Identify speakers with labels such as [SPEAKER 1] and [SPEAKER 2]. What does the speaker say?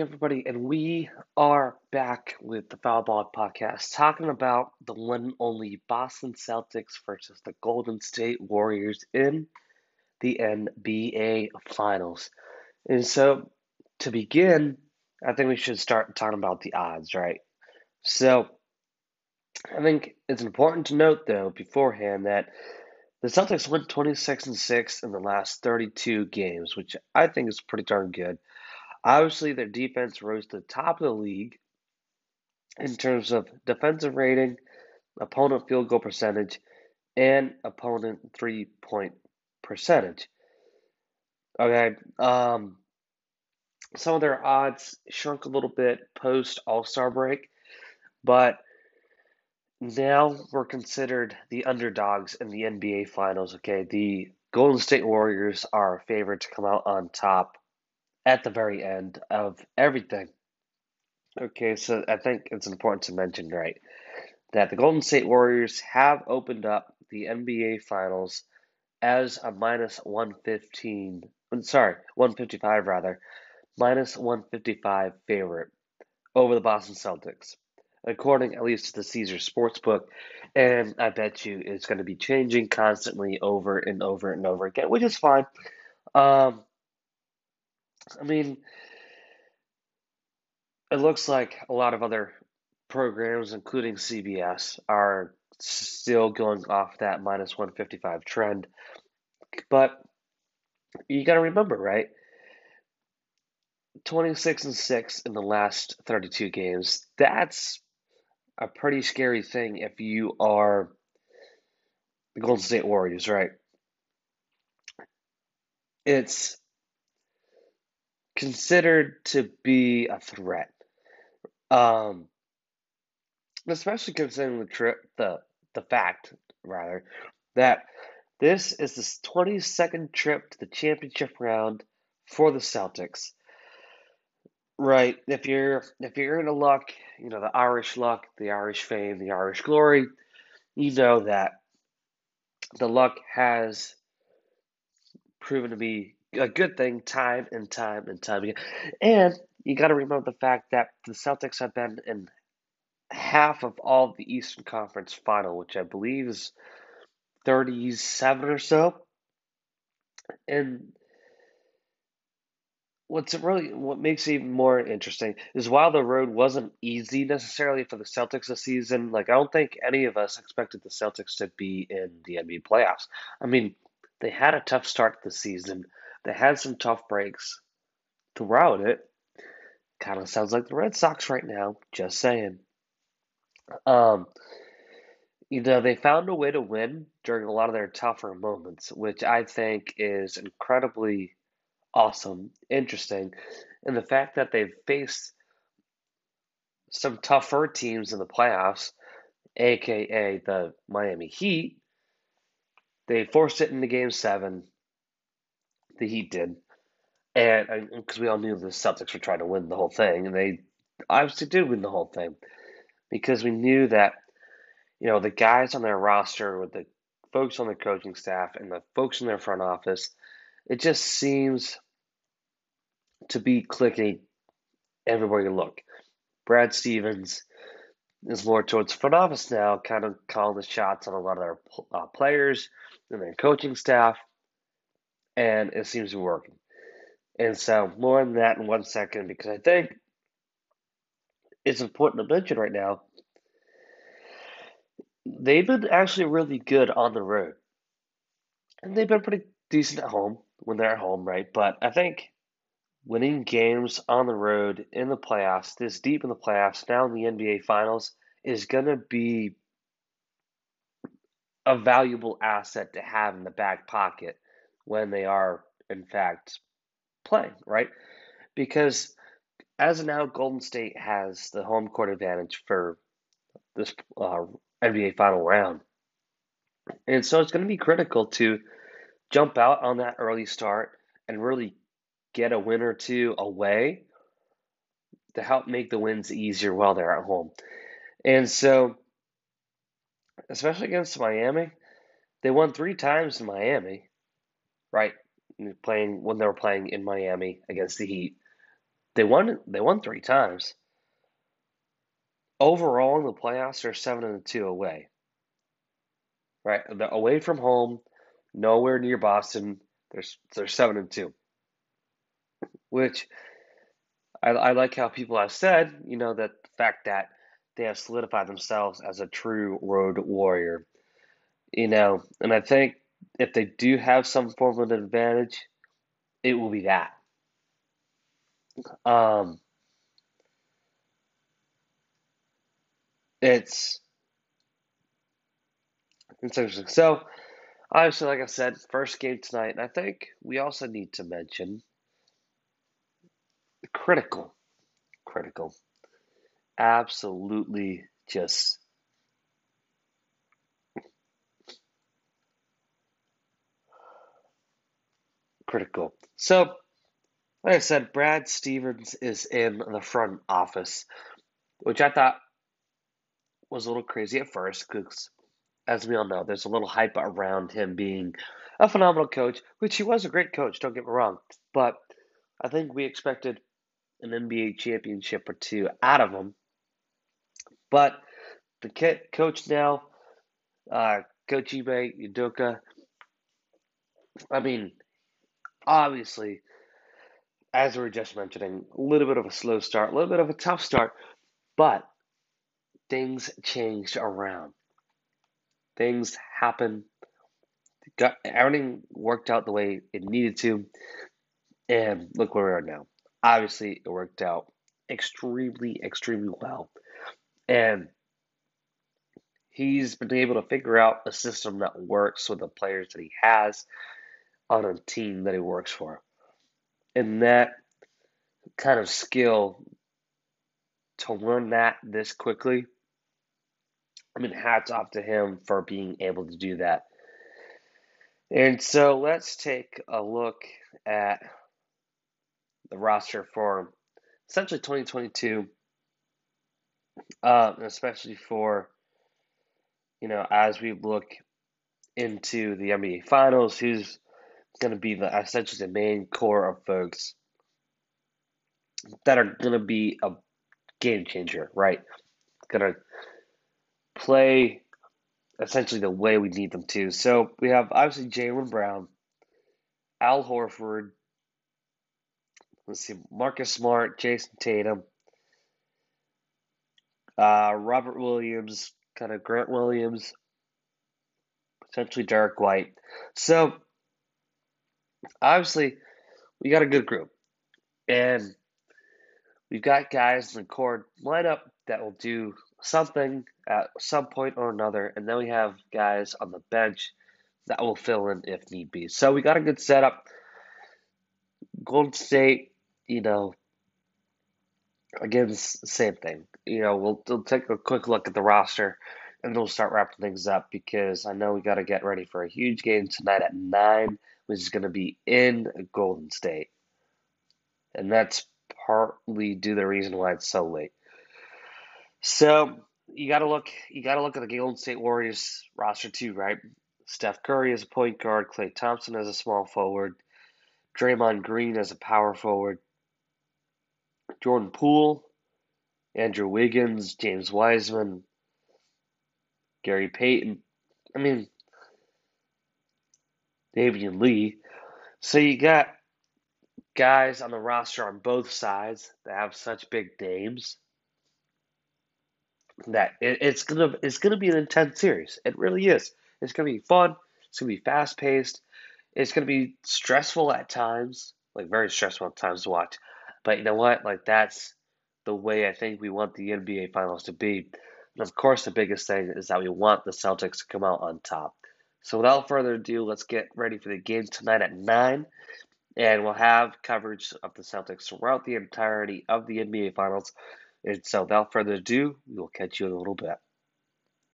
[SPEAKER 1] Alrighty, everybody, and we are back with the Foul Ball Podcast, talking about the one and only Boston Celtics versus the Golden State Warriors in the NBA Finals. And so, to begin, I think we should start talking about the odds, right? So, I think it's important to note, though, beforehand, that the Celtics went 26 and 6 in the last 32 games, which I think is pretty darn good. Obviously, their defense rose to the top of the league in terms of defensive rating, opponent field goal percentage, and opponent three point percentage. Okay. Um, some of their odds shrunk a little bit post All Star break, but now we're considered the underdogs in the NBA Finals. Okay. The Golden State Warriors are favored to come out on top at the very end of everything. Okay, so I think it's important to mention, right, that the Golden State Warriors have opened up the NBA Finals as a minus 115, sorry, 155 rather, minus 155 favorite over the Boston Celtics, according at least to the Caesar Sportsbook. And I bet you it's going to be changing constantly over and over and over again, which is fine. Um, I mean, it looks like a lot of other programs, including CBS, are still going off that minus 155 trend. But you got to remember, right? 26 and 6 in the last 32 games. That's a pretty scary thing if you are the Golden State Warriors, right? It's considered to be a threat. Um, especially considering the trip, the the fact rather that this is the 22nd trip to the championship round for the Celtics. Right, if you're if you're into luck, you know the Irish luck, the Irish fame, the Irish glory, you know that the luck has proven to be a good thing time and time and time again. And you got to remember the fact that the Celtics have been in half of all the Eastern Conference final, which I believe is 37 or so. And what's really what makes it even more interesting is while the road wasn't easy necessarily for the Celtics this season, like I don't think any of us expected the Celtics to be in the NBA playoffs. I mean, they had a tough start to the season. They had some tough breaks throughout it. Kind of sounds like the Red Sox right now. Just saying. Um, you know, they found a way to win during a lot of their tougher moments, which I think is incredibly awesome, interesting. And the fact that they've faced some tougher teams in the playoffs, aka the Miami Heat, they forced it into game seven the Heat did, and because we all knew the Celtics were trying to win the whole thing, and they obviously did win the whole thing. Because we knew that you know the guys on their roster with the folks on the coaching staff and the folks in their front office, it just seems to be clicking everywhere you look. Brad Stevens is more towards front office now, kind of calling the shots on a lot of their uh, players and their coaching staff and it seems to be working. And so, more on that in one second because I think it's important to mention right now. They've been actually really good on the road, and they've been pretty decent at home when they're at home, right? But I think winning games on the road in the playoffs, this deep in the playoffs, now in the NBA Finals, is going to be a valuable asset to have in the back pocket when they are, in fact, playing, right? Because as of now, Golden State has the home court advantage for this uh, NBA final round. And so it's going to be critical to jump out on that early start and really get a win or two away to help make the wins easier while they're at home. And so, especially against Miami, they won three times in Miami right? Playing when they were playing in Miami against the Heat, They won. They won three times. Overall in the playoffs, they're seven and two away. Right, they're away from home, nowhere near Boston. They're they're seven and two, which I, I like how people have said, you know, that the fact that they have solidified themselves as a true road warrior, you know, and I think if they do have some form of an advantage, it will be that. Um, it's it's interesting. So, obviously, like I said, first game tonight, and I think we also need to mention critical, critical, absolutely just critical. So, like I said, Brad Stevens is in the front office, which I thought was a little crazy at first because, as we all know, there's a little hype around him being a phenomenal coach, which he was a great coach, don't get me wrong. But I think we expected an NBA championship or two out of him. But the coach now, uh, Coach Ime Udoka, I mean, obviously, as we were just mentioning, a little bit of a slow start, a little bit of a tough start, but things changed around. Things happened. Got everything worked out the way it needed to, and look where we are now. Obviously, it worked out extremely, extremely well, and he's been able to figure out a system that works with the players that he has on a team that he works for. And that kind of skill to learn that this quickly, I mean, hats off to him for being able to do that. And so let's take a look at the roster for essentially 2022, uh, especially for, you know, as we look into the NBA Finals, who's going to be the essentially the main core of folks that are going to be a game changer, right? Going to play essentially the way we need them to. So we have obviously Jaylen Brown, Al Horford, let's see, Marcus Smart, Jayson Tatum, uh, Robert Williams, kind of Grant Williams, potentially Derrick White. So obviously, we got a good group. And we've got guys in the core lineup that will do something at some point or another. And then we have guys on the bench that will fill in if need be. So we got a good setup. Golden State, you know, again, same thing. You know, we'll, we'll take a quick look at the roster and we'll start wrapping things up because I know we got to get ready for a huge game tonight at 9 which is going to be in Golden State. And that's partly due to the reason why it's so late. So you got to look. You got to look at the Golden State Warriors roster too, right? Steph Curry as a point guard, Klay Thompson as a small forward, Draymond Green as a power forward, Jordan Poole, Andrew Wiggins, James Wiseman, Gary Payton. I mean, Damion Lee. So you got guys on the roster on both sides that have such big names that it, it's gonna it's gonna be an intense series. It really is. It's gonna be fun. It's gonna be fast paced. It's gonna be stressful at times, like very stressful at times to watch. But you know what? Like that's the way I think we want the NBA Finals to be. And of course, the biggest thing is that we want the Celtics to come out on top. So without further ado, let's get ready for the game tonight at 9. And we'll have coverage of the Celtics throughout the entirety of the NBA Finals. And so without further ado, we will catch you in a little bit.